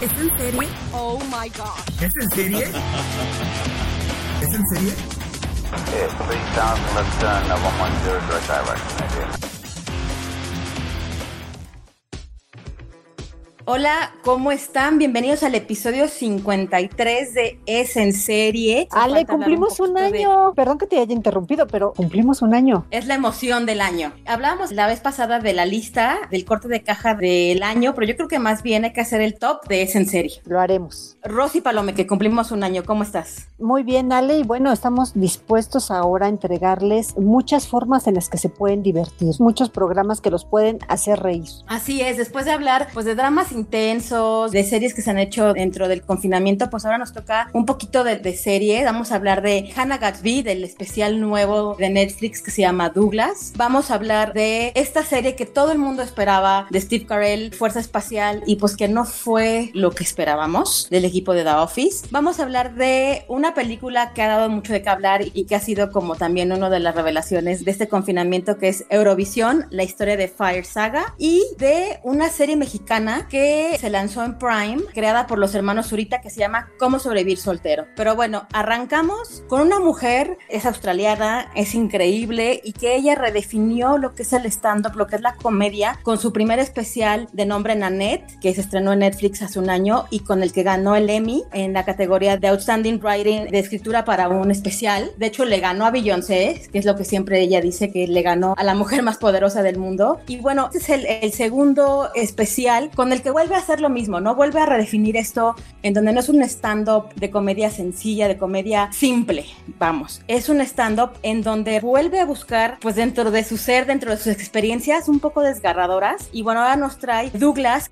¿Es en serie? Oh my gosh. ¿Es en serie? ¿Es en serie? Okay, 3000 left turn, uh, 110 direct direction, Hola, ¿cómo están? Bienvenidos al episodio 53 de Es en Serie. Ale, cumplimos un, de- año. Perdón que te haya interrumpido, pero cumplimos un año. Es la emoción del año. Hablábamos la vez pasada de la lista del corte de caja del año, pero yo creo que más bien hay que hacer el top de Es en Serie. Lo haremos. Rosy Palome, que cumplimos un año, ¿cómo estás? Muy bien, Ale, y bueno, estamos dispuestos ahora a entregarles muchas formas en las que se pueden divertir, muchos programas que los pueden hacer reír. Así es, después de hablar pues de dramas intensos, de series que se han hecho dentro del confinamiento, pues ahora nos toca un poquito de, de serie. Vamos a hablar de Hannah Gatsby, del especial nuevo de Netflix que se llama Douglas. Vamos a hablar de esta serie que todo el mundo esperaba de Steve Carell, Fuerza Espacial, y pues que no fue lo que esperábamos del equipo de The Office. Vamos a hablar de una película que ha dado mucho de qué hablar y que ha sido como también una de las revelaciones de este confinamiento que es Eurovisión, la historia de Fire Saga y de una serie mexicana que se lanzó en Prime, creada por los hermanos Zurita que se llama Cómo sobrevivir soltero. Pero bueno, arrancamos con una mujer, es australiana, es increíble y que ella redefinió lo que es el stand-up, lo que es la comedia, con su primer especial de nombre Nanette, que se estrenó en Netflix hace un año y con el que ganó el Emmy en la categoría de Outstanding Writing de escritura para un especial. De hecho, le ganó a Beyoncé, que es lo que siempre ella dice que le ganó a la mujer más poderosa del mundo. Y bueno, este es el, el segundo especial con el que vuelve a hacer lo mismo, ¿no? Vuelve a redefinir esto en donde no es un stand-up de comedia sencilla, de comedia simple, vamos. Es un stand-up en donde vuelve a buscar, pues dentro de su ser, dentro de sus experiencias un poco desgarradoras. Y bueno, ahora nos trae Douglas,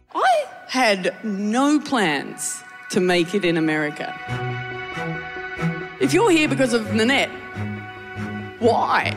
had no plans to make it in America. If you're here because of Nanette, why?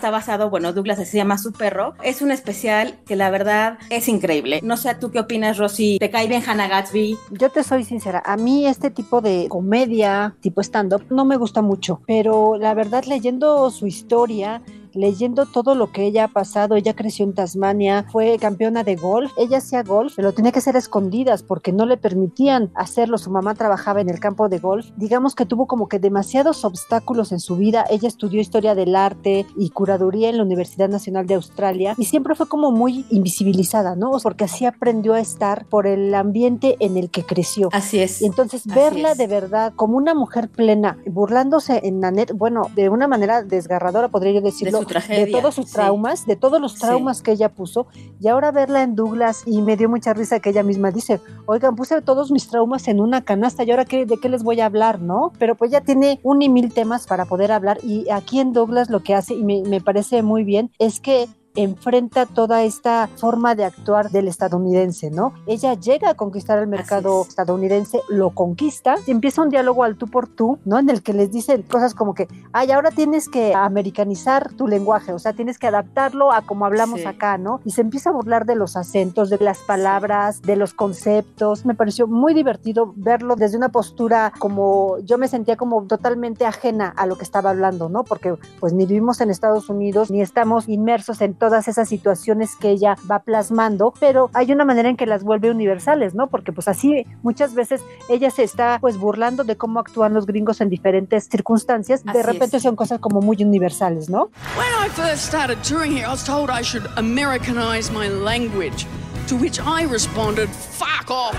Está basado, bueno, Douglas se llama su perro. Es un especial que la verdad es increíble. No sé, ¿tú qué opinas, Rosy? ¿Te cae bien Hannah Gatsby? Yo te soy sincera, a mí este tipo de comedia, tipo stand-up, no me gusta mucho, pero la verdad leyendo su historia, leyendo todo lo que ella ha pasado, ella creció en Tasmania, fue campeona de golf, ella hacía golf, pero tenía que hacer escondidas porque no le permitían hacerlo, su mamá trabajaba en el campo de golf, digamos que tuvo como que demasiados obstáculos en su vida, ella estudió historia del arte y curaduría en la Universidad Nacional de Australia y siempre fue como muy invisibilizada, ¿no? Porque así aprendió a estar por el ambiente en el que creció. Así es. Y entonces verla de verdad como una mujer plena, burlándose en Nanette, bueno, de una manera desgarradora, podría yo decirlo, tragedia, todos sus sí. traumas, de todos los Sí. traumas que ella puso, y ahora verla en Douglas, y me dio mucha risa que ella misma dice, oigan, puse todos mis traumas en una canasta, y ahora qué, de qué les voy a hablar, ¿no? Pero pues ya tiene un y mil temas para poder hablar, y aquí en Douglas lo que hace, y me, me parece muy bien, es que enfrenta toda esta forma de actuar del estadounidense, ¿no? Ella llega a conquistar el mercado es. estadounidense, lo conquista, y empieza un diálogo al tú por tú, ¿no? En el que les dicen cosas como que, ay, ahora tienes que americanizar tu lenguaje, o sea, tienes que adaptarlo a como hablamos Sí. acá, ¿no? Y se empieza a burlar de los acentos, de las palabras, de los conceptos. Me pareció muy divertido verlo desde una postura como yo me sentía como totalmente ajena a lo que estaba hablando, ¿no? Porque pues ni vivimos en Estados Unidos, ni estamos inmersos en todas esas situaciones que ella va plasmando, pero hay una manera en que las vuelve universales, ¿no? Porque pues así muchas veces ella se está pues burlando de cómo actúan los gringos en diferentes circunstancias, de Así repente es. son cosas como muy universales, ¿no? When I first started touring here, I was told I should Americanize my language, to which I responded, fuck off.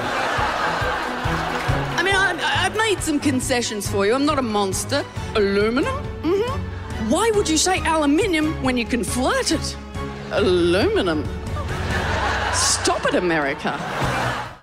I mean, I, I've made some concessions for you. I'm not a monster. Aluminum? Mm-hmm. Why would you say aluminium when you can flirt it? Aluminum. Stop it, America.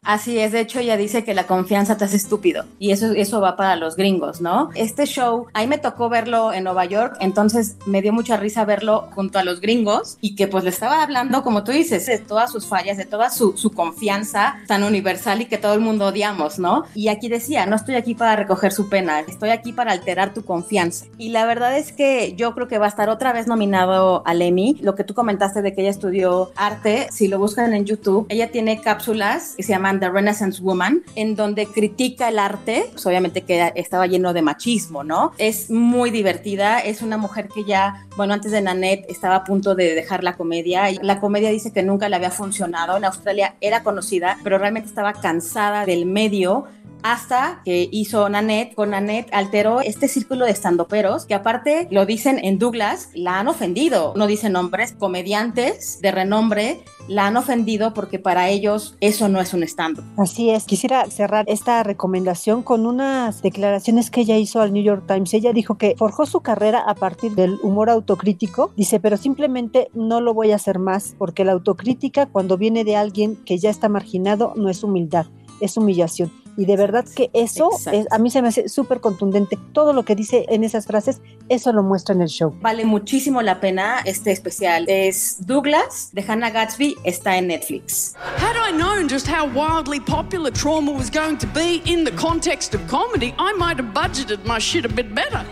Así es, de hecho ella dice que la confianza te hace estúpido y eso, eso va para los gringos, ¿no? Este show, ahí me tocó verlo en Nueva York, entonces me dio mucha risa verlo junto a los gringos y que pues le estaba hablando, como tú dices, de todas sus fallas, de toda su, su confianza tan universal y que todo el mundo odiamos, ¿no? Y aquí decía, no estoy aquí para recoger su pena, estoy aquí para alterar tu confianza. Y la verdad es que yo creo que va a estar otra vez nominado al Emmy. Lo que tú comentaste de que ella estudió arte, si lo buscan en YouTube, ella tiene cápsulas que se llaman The Renaissance Woman, en donde critica el arte, pues obviamente que estaba lleno de machismo, ¿no? Es muy divertida, es una mujer que ya, bueno, antes de Nanette estaba a punto de dejar la comedia y la comedia dice que nunca le había funcionado. En Australia era conocida, pero realmente estaba cansada del medio hasta que hizo Nanette. Con Nanette alteró este círculo de estandoperos que aparte lo dicen en Douglas, la han ofendido. No dicen nombres, comediantes de renombre la han ofendido porque para ellos eso no es un stand Así es. Quisiera cerrar esta recomendación con unas declaraciones que ella hizo al New York Times. Ella dijo que forjó su carrera a partir del humor autocrítico. Dice, pero simplemente no lo voy a hacer más porque la autocrítica cuando viene de alguien que ya está marginado no es humildad, es humillación. Y de verdad que eso es, a mí se me hace súper contundente. Todo lo que dice en esas frases, eso lo muestra en el show. Vale muchísimo la pena este especial. Es Douglas de Hannah Gatsby, está en Netflix. Had I known just how wildly popular trauma was going to be in the context of comedy, I might have budgeted my shit a bit better.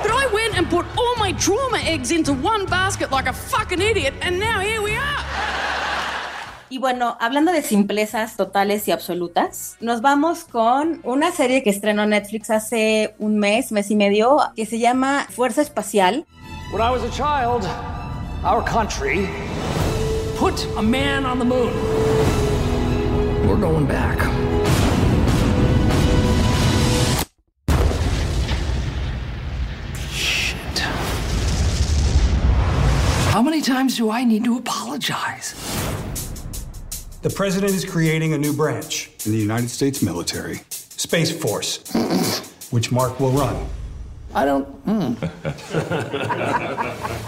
But I went and put all my trauma eggs into one basket like a fucking idiot, and now here we are. Y bueno, hablando de simplezas totales y absolutas, nos vamos con una serie que estrenó Netflix hace un mes, mes y medio, que se llama Fuerza Espacial. When I was a child, our country put a man on the moon. We're going back. Shit. How many times do I need to apologize? The president is creating a new branch in the United States military, Space Force, which Mark will run. I don't. hmm.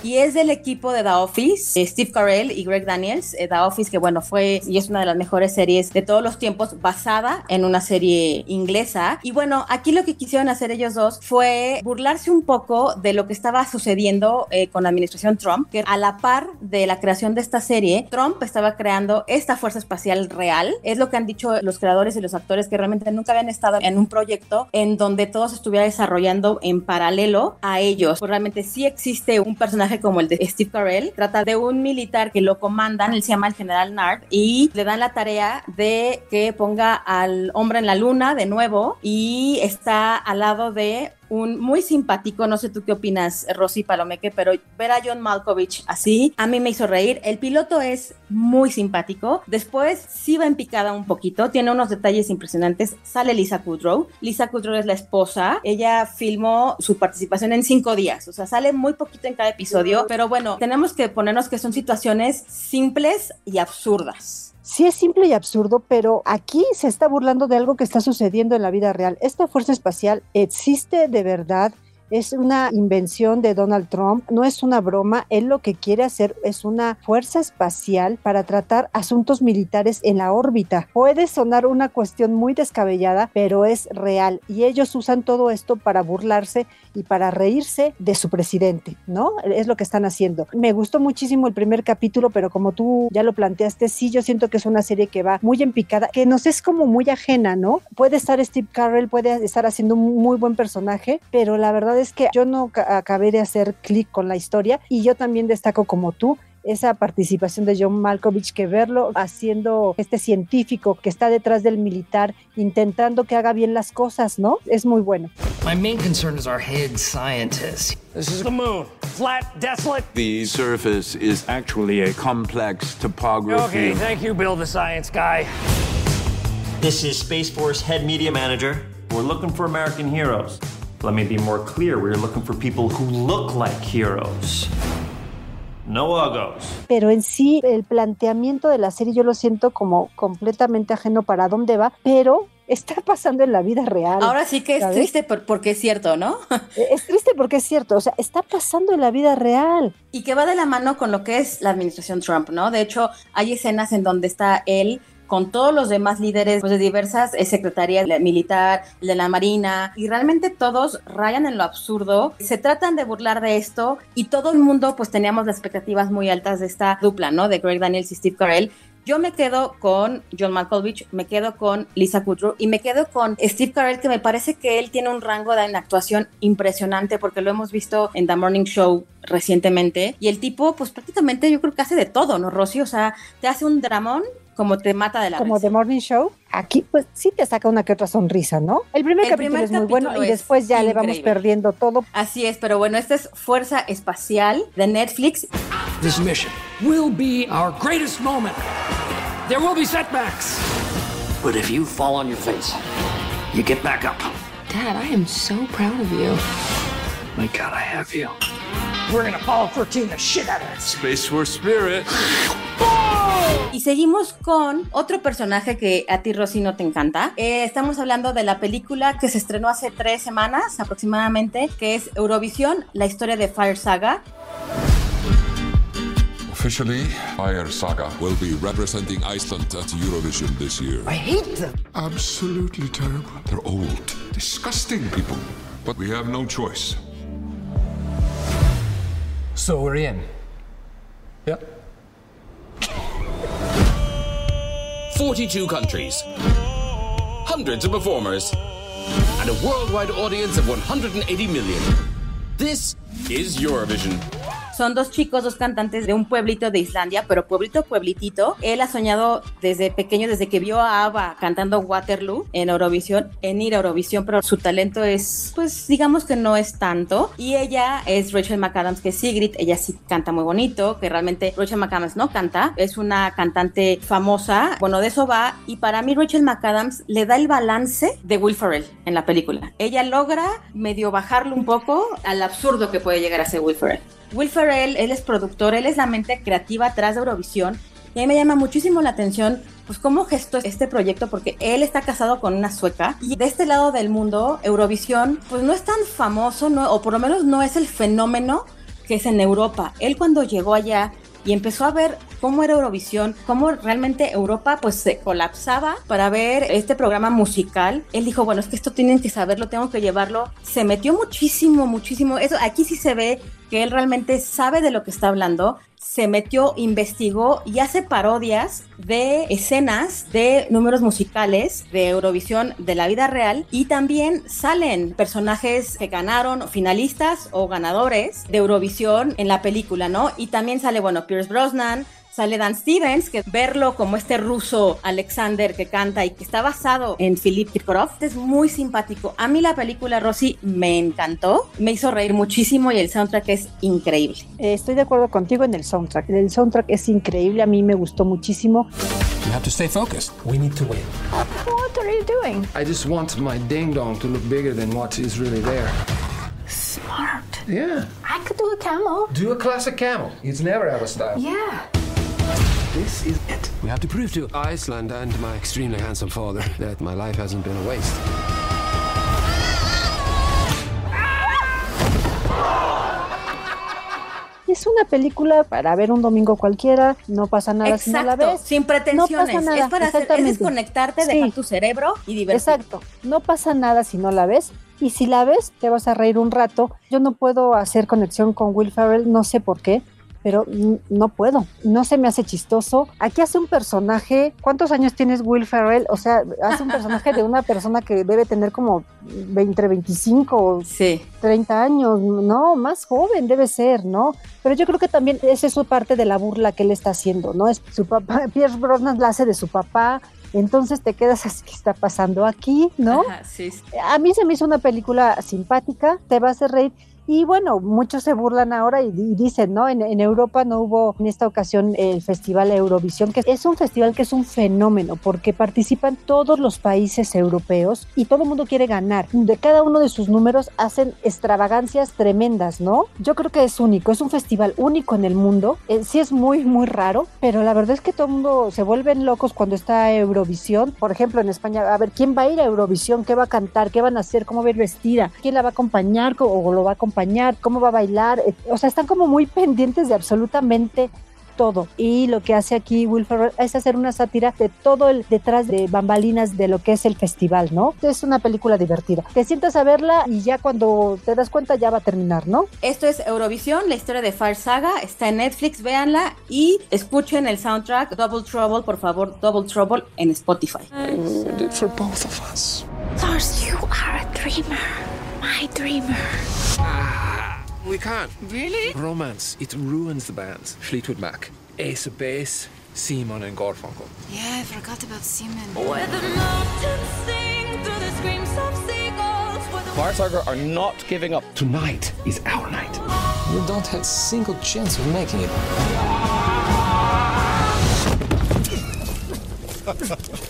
Y es del equipo de The Office, eh, Steve Carell y Greg Daniels. eh, The Office, que bueno, fue y es una de las mejores series de todos los tiempos, basada en una serie inglesa. Y bueno, aquí lo que quisieron hacer ellos dos fue burlarse un poco de lo que estaba sucediendo eh, con la administración Trump, que a la par de la creación de esta serie, Trump estaba creando esta fuerza espacial real. Es lo que han dicho los creadores y los actores que realmente nunca habían estado en un proyecto en donde todo se estuviera desarrollando en paralelo a ellos. Pues realmente sí existe un personaje como el de Steve Carell. Trata de un militar que lo comandan, él se llama el general Nard, y le dan la tarea de que ponga al hombre en la luna de nuevo y está al lado de un muy simpático, no sé tú qué opinas, Rosy Palomeque, pero ver a John Malkovich así, a mí me hizo reír. El piloto es muy simpático. Después sí va en picada un poquito, tiene unos detalles impresionantes. Sale Lisa Kudrow. Lisa Kudrow es la esposa. Ella filmó su participación en cinco días, o sea, sale muy poquito en cada episodio, pero bueno, tenemos que ponernos que son situaciones simples y absurdas. Sí es simple y absurdo, pero aquí se está burlando de algo que está sucediendo en la vida real. Esta fuerza espacial existe de verdad. Es una invención de Donald Trump, no es una broma. Él lo que quiere hacer es una fuerza espacial para tratar asuntos militares en la órbita. Puede sonar una cuestión muy descabellada, pero es real. Y ellos usan todo esto para burlarse y para reírse de su presidente, ¿no? Es lo que están haciendo. Me gustó muchísimo el primer capítulo, pero como tú ya lo planteaste, sí, yo siento que es una serie que va muy en picada, que nos es como muy ajena, ¿no? Puede estar Steve Carell, puede estar haciendo un muy buen personaje, pero la verdad es que yo no ca- acabé de hacer clic con la historia y yo también destaco como tú esa participación de John Malkovich, que verlo haciendo este científico que está detrás del militar, intentando que haga bien las cosas, ¿no? Es muy bueno. My main concern is our head scientist. This is the moon. Flat, desolate. The surface is actually a complex topography. Okay, thank you, Bill, the science guy. This is Space Force Head Media Manager. We're looking for American heroes. Let me be more clear. We're looking for people who look like heroes. No uggos. pero en sí el planteamiento de la serie yo lo siento como completamente ajeno para dónde va, pero está pasando en la vida real. Ahora sí que es ¿sabes? triste por- porque es cierto, ¿no? Es triste porque es cierto, o sea, está pasando en la vida real. y que va de la mano con lo que es la administración Trump, ¿no? De hecho, hay escenas en donde está él con todos los demás líderes pues, de diversas eh, secretarías, la militar, de la marina, y realmente todos rayan en lo absurdo, se tratan de burlar de esto y todo el mundo pues teníamos las expectativas muy altas de esta dupla, ¿no? De Greg Daniels y Steve Carell. Yo me quedo con John Malkovich, me quedo con Lisa Kudrow y me quedo con Steve Carell, que me parece que él tiene un rango de en actuación impresionante porque lo hemos visto en The Morning Show recientemente. Y el tipo, pues prácticamente yo creo que hace de todo, ¿no, Rosy? O sea, te hace un dramón como te mata de la Como risa. The Morning Show, aquí pues sí te saca una que otra sonrisa, ¿no? El primer El capítulo primer es muy bueno capítulo y es después ya le vamos increíble. perdiendo todo. Así es, pero bueno, esta es Fuerza Espacial de Netflix. This mission will be our greatest moment. There will be setbacks. But if you fall on your face, you get back up. Dad, I am so proud of you. My God, I have you. We're gonna Apollo 13 the shit out of it. Space Force Spirit. Y seguimos con otro personaje que a ti, Rosy, no te encanta. Eh, estamos hablando de la película que se estrenó hace tres semanas aproximadamente, que es Eurovisión, la historia de Fire Saga. Officially, Fire Saga will be representing Iceland at Eurovision this year. I hate them. Absolutely terrible. They're old, disgusting people. But we have no choice. So we're in. 42 countries, hundreds of performers, and a worldwide audience of 180 million. This is Eurovision. Son dos chicos, dos cantantes de un pueblito de Islandia, pero pueblito, pueblitito. Él ha soñado desde pequeño, desde que vio a ABBA cantando Waterloo en Eurovisión, en ir a Eurovisión, pero su talento es, pues digamos que no es tanto. Y ella es Rachel McAdams, que es Sigrid, ella sí canta muy bonito, que realmente Rachel McAdams no canta, es una cantante famosa. Bueno, de eso va. Y para mí Rachel McAdams le da el balance de Will Ferrell en la película. Ella logra medio bajarlo un poco al absurdo que puede llegar a ser Will Ferrell. Will Ferrell, él es productor, él es la mente creativa atrás de Eurovisión. Y a mí me llama muchísimo la atención, pues, cómo gestó este proyecto, porque él está casado con una sueca. Y de este lado del mundo, Eurovisión, pues no es tan famoso, no, o por lo menos no es el fenómeno que es en Europa. Él cuando llegó allá y empezó a ver cómo era Eurovisión, cómo realmente Europa pues se colapsaba para ver este programa musical. Él dijo, bueno, es que esto tienen que saberlo, tengo que llevarlo. Se metió muchísimo, muchísimo. Eso aquí sí se ve que él realmente sabe de lo que está hablando. Se metió, investigó y hace parodias de escenas de números musicales de Eurovisión de la vida real y también salen personajes que ganaron, finalistas o ganadores de Eurovisión en la película, ¿no? Y también sale, bueno, Pierce Brosnan, sale Dan Stevens, que verlo como este ruso Alexander que canta y que está basado en Philip Kirkorov es muy simpático. A mí la película Rosy me encantó, me hizo reír muchísimo y el soundtrack es increíble. Eh, estoy de acuerdo contigo en el soundtrack. El soundtrack es increíble, a mí me gustó muchísimo. You have to stay focused. We need to win. What are you doing? I just want my ding dong to look bigger than what is really there. Smart. Yeah. I could do a camel. Do a classic camel. It's never out of style. Yeah. This is it. We have to prove to Iceland and my extremely handsome father that my life hasn't been a waste. Es una película para ver un domingo cualquiera, no pasa nada si no la Exacto, ves. sin pretensiones. No pasa nada, es para hacer, es desconectarte, Sí. dejar tu cerebro y divertirte. Exacto, no pasa nada si no la ves. Y si la ves, te vas a reír un rato. Yo no puedo hacer conexión con Will Ferrell, no sé por qué, pero no puedo. No se me hace chistoso. Aquí hace un personaje. ¿Cuántos años tienes Will Ferrell? O sea, hace un personaje de una persona que debe tener como 20, entre 25 o 30 años. No, más joven debe ser, ¿no? Pero yo creo que también esa es su parte de la burla que él está haciendo, ¿no? Es su papá, Pierce Brosnan la hace de su papá. Entonces te quedas así, ¿qué está pasando aquí? ¿no? Ajá, sí, sí. A mí se me hizo una película simpática, te va a reír Y bueno, muchos se burlan ahora y, dicen, ¿no? En, en, Europa no hubo en esta ocasión el Festival Eurovisión, que es un festival que es un fenómeno porque participan todos los países europeos y todo el mundo quiere ganar. De cada uno de sus números hacen extravagancias tremendas, ¿no? Yo creo que es único, es un festival único en el mundo. Eh, sí es muy, muy raro, pero la verdad es que todo el mundo se vuelven locos cuando está Eurovisión. Por ejemplo, en España, a ver, ¿quién va a ir a Eurovisión? ¿Qué va a cantar? ¿Qué van a hacer? ¿Cómo va a ir vestida? ¿Quién la va a acompañar o lo va a acompañar? ¿Cómo va a bailar? Eh, o sea, están como muy pendientes de absolutamente todo. Y lo que hace aquí Will Ferrell es hacer una sátira de todo el detrás de bambalinas de lo que es el festival, ¿no? Es una película divertida. Te sientas a verla y ya cuando te das cuenta ya va a terminar, ¿no? Esto es Eurovisión, la historia de Fire Saga, está en Netflix, véanla y escuchen el soundtrack Double Trouble, por favor, Double Trouble en Spotify. For both of us. Lars, you are a dreamer. My dreamer. Ah, we can't. Really? Romance, it ruins the bands. Fleetwood Mac, Ace of Base, Simon and Garfunkel. Yeah, I forgot about Simon. Where the mountains sing through the screams of seagulls. Firesaga are not giving up. Tonight is our night. You don't have a single chance of making it.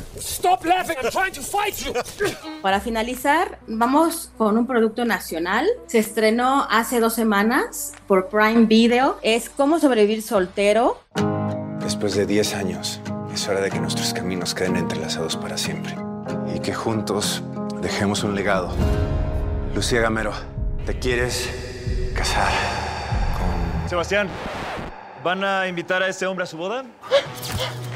Stop laughing, I'm trying to fight you. Para finalizar, vamos con un producto nacional. Se estrenó hace dos semanas por Prime Video. Es Cómo sobrevivir soltero. Después de 10 años, es hora de que nuestros caminos queden entrelazados para siempre. Y que juntos dejemos un legado. Lucía Gamero, ¿te quieres casar con... Sebastián, ¿van a invitar a este hombre a su boda?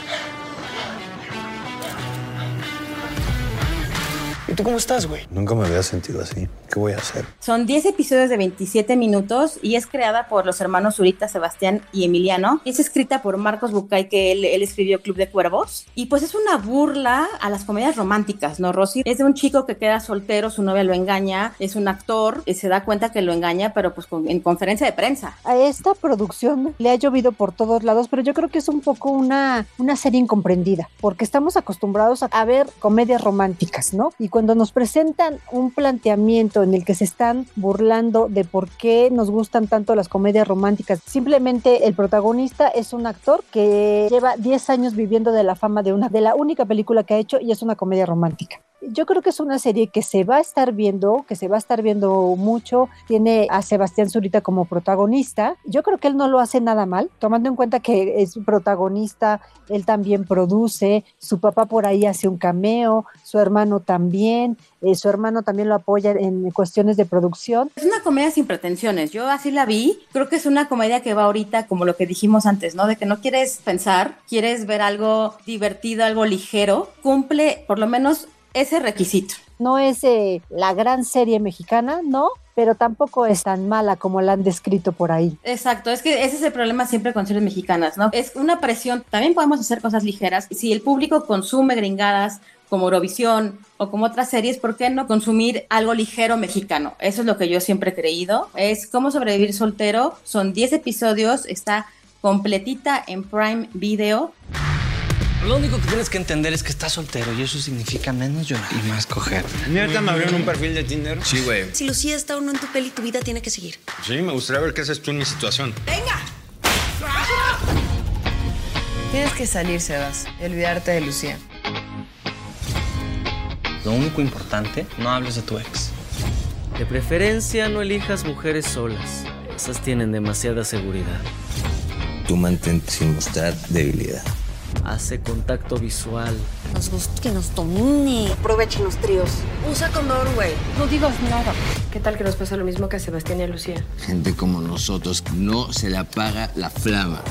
tú cómo estás, güey? Nunca me había sentido así. ¿Qué voy a hacer? Son 10 episodios de 27 minutos y es creada por los hermanos Zurita, Sebastián y Emiliano. Es escrita por Marcos Bucay, que él, él, escribió Club de Cuervos. Y pues es una burla a las comedias románticas, ¿no, Rosy? Es de un chico que queda soltero, su novia lo engaña, es un actor, y se da cuenta que lo engaña, pero pues con, en conferencia de prensa. A esta producción le ha llovido por todos lados, pero yo creo que es un poco una, una serie incomprendida, porque estamos acostumbrados a, a ver comedias románticas, ¿no? Y cuando nos presentan un planteamiento en el que se están burlando de por qué nos gustan tanto las comedias románticas. Simplemente el protagonista es un actor que lleva 10 años viviendo de la fama de una de la única película que ha hecho y es una comedia romántica. Yo creo que es una serie que se va a estar viendo, que se va a estar viendo mucho. Tiene a Sebastián Zurita como protagonista. Yo creo que él no lo hace nada mal, tomando en cuenta que es protagonista, él también produce, su papá por ahí hace un cameo, su hermano también, eh, su hermano también lo apoya en cuestiones de producción. Es una comedia sin pretensiones, yo así la vi, creo que es una comedia que va ahorita como lo que dijimos antes, ¿no? De que no quieres pensar, quieres ver algo divertido, algo ligero, cumple por lo menos ese requisito. No es eh, la gran serie mexicana, ¿no? Pero tampoco es tan mala como la han descrito por ahí. Exacto, es que ese es el problema siempre con series mexicanas, ¿no? Es una presión, también podemos hacer cosas ligeras. Si el público consume gringadas como Eurovisión o como otras series, ¿por qué no consumir algo ligero mexicano? Eso es lo que yo siempre he creído. Es cómo sobrevivir soltero, son 10 episodios, está completita en Prime Video. Lo único que tienes que entender es que estás soltero y eso significa menos llorar y más coger. ¿Neta me abrieron un perfil de Tinder? Sí, güey. Si Lucía está o no en tu peli, tu vida tiene que seguir. Sí, me gustaría ver qué haces tú en mi situación. ¡Venga! Tienes que salir, Sebas. Y olvidarte de Lucía. Lo único importante, no hables de tu ex. De preferencia, no elijas mujeres solas. Esas tienen demasiada seguridad. Tú mantente sin mostrar debilidad. Hace contacto visual. Nos gusta que nos domine. Aprovechen los tríos. Usa condón, güey. No digas nada. ¿Qué tal que nos pasa lo mismo que a Sebastián y a Lucía? Gente como nosotros no se le apaga la flama.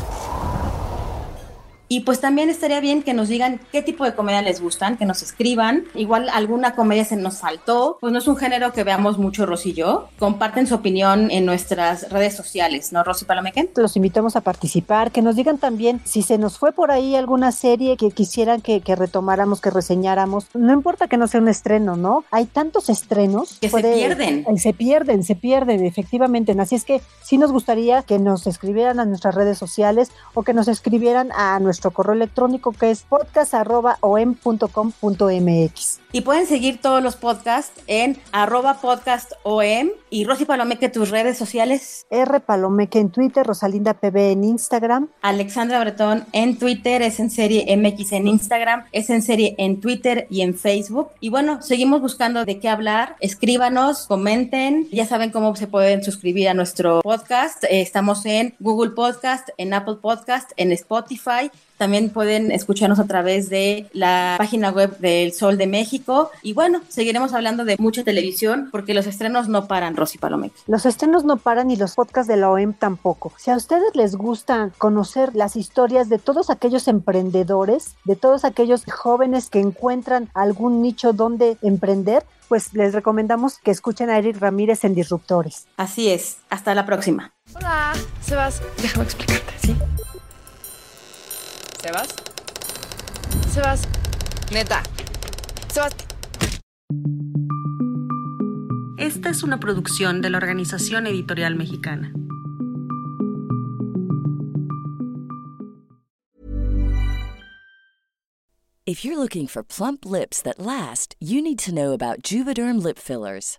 Y pues también estaría bien que nos digan qué tipo de comedia les gustan, que nos escriban. Igual alguna comedia se nos faltó, pues no es un género que veamos mucho Rosy y yo. Comparten su opinión en nuestras redes sociales, ¿no, Rosy Palomequen? Los invitamos a participar, que nos digan también si se nos fue por ahí alguna serie que quisieran que, que retomáramos, que reseñáramos. No importa que no sea un estreno, ¿no? Hay tantos estrenos. Que puede, se pierden. Se pierden, se pierden, efectivamente. Así es que sí nos gustaría que nos escribieran a nuestras redes sociales o que nos escribieran a nuestro nuestro correo electrónico que es podcast.om.com.mx. Y pueden seguir todos los podcasts en arroba podcastom y Rosy Palomeque, tus redes sociales. R Palomeque en Twitter, Rosalinda PB en Instagram. Alexandra Bretón en Twitter, es en serie MX en Instagram, es en serie en Twitter y en Facebook. Y bueno, seguimos buscando de qué hablar. Escríbanos, comenten. Ya saben cómo se pueden suscribir a nuestro podcast. Eh, estamos en Google Podcast, en Apple Podcast, en Spotify. También pueden escucharnos a través de la página web del Sol de México. Y bueno, seguiremos hablando de mucha televisión porque los estrenos no paran, Rosy Palomeque. Los estrenos no paran y los podcasts de la OEM tampoco. Si a ustedes les gusta conocer las historias de todos aquellos emprendedores, de todos aquellos jóvenes que encuentran algún nicho donde emprender, pues les recomendamos que escuchen a Eric Ramírez en Disruptores. Así es. Hasta la próxima. Hola, Sebas. Déjame explicarte, ¿sí? Sebas. Sebas. Neta. Sebas. Esta es una producción de la Organización Editorial Mexicana. If you're looking for plump lips that last, you need to know about Juvederm lip fillers.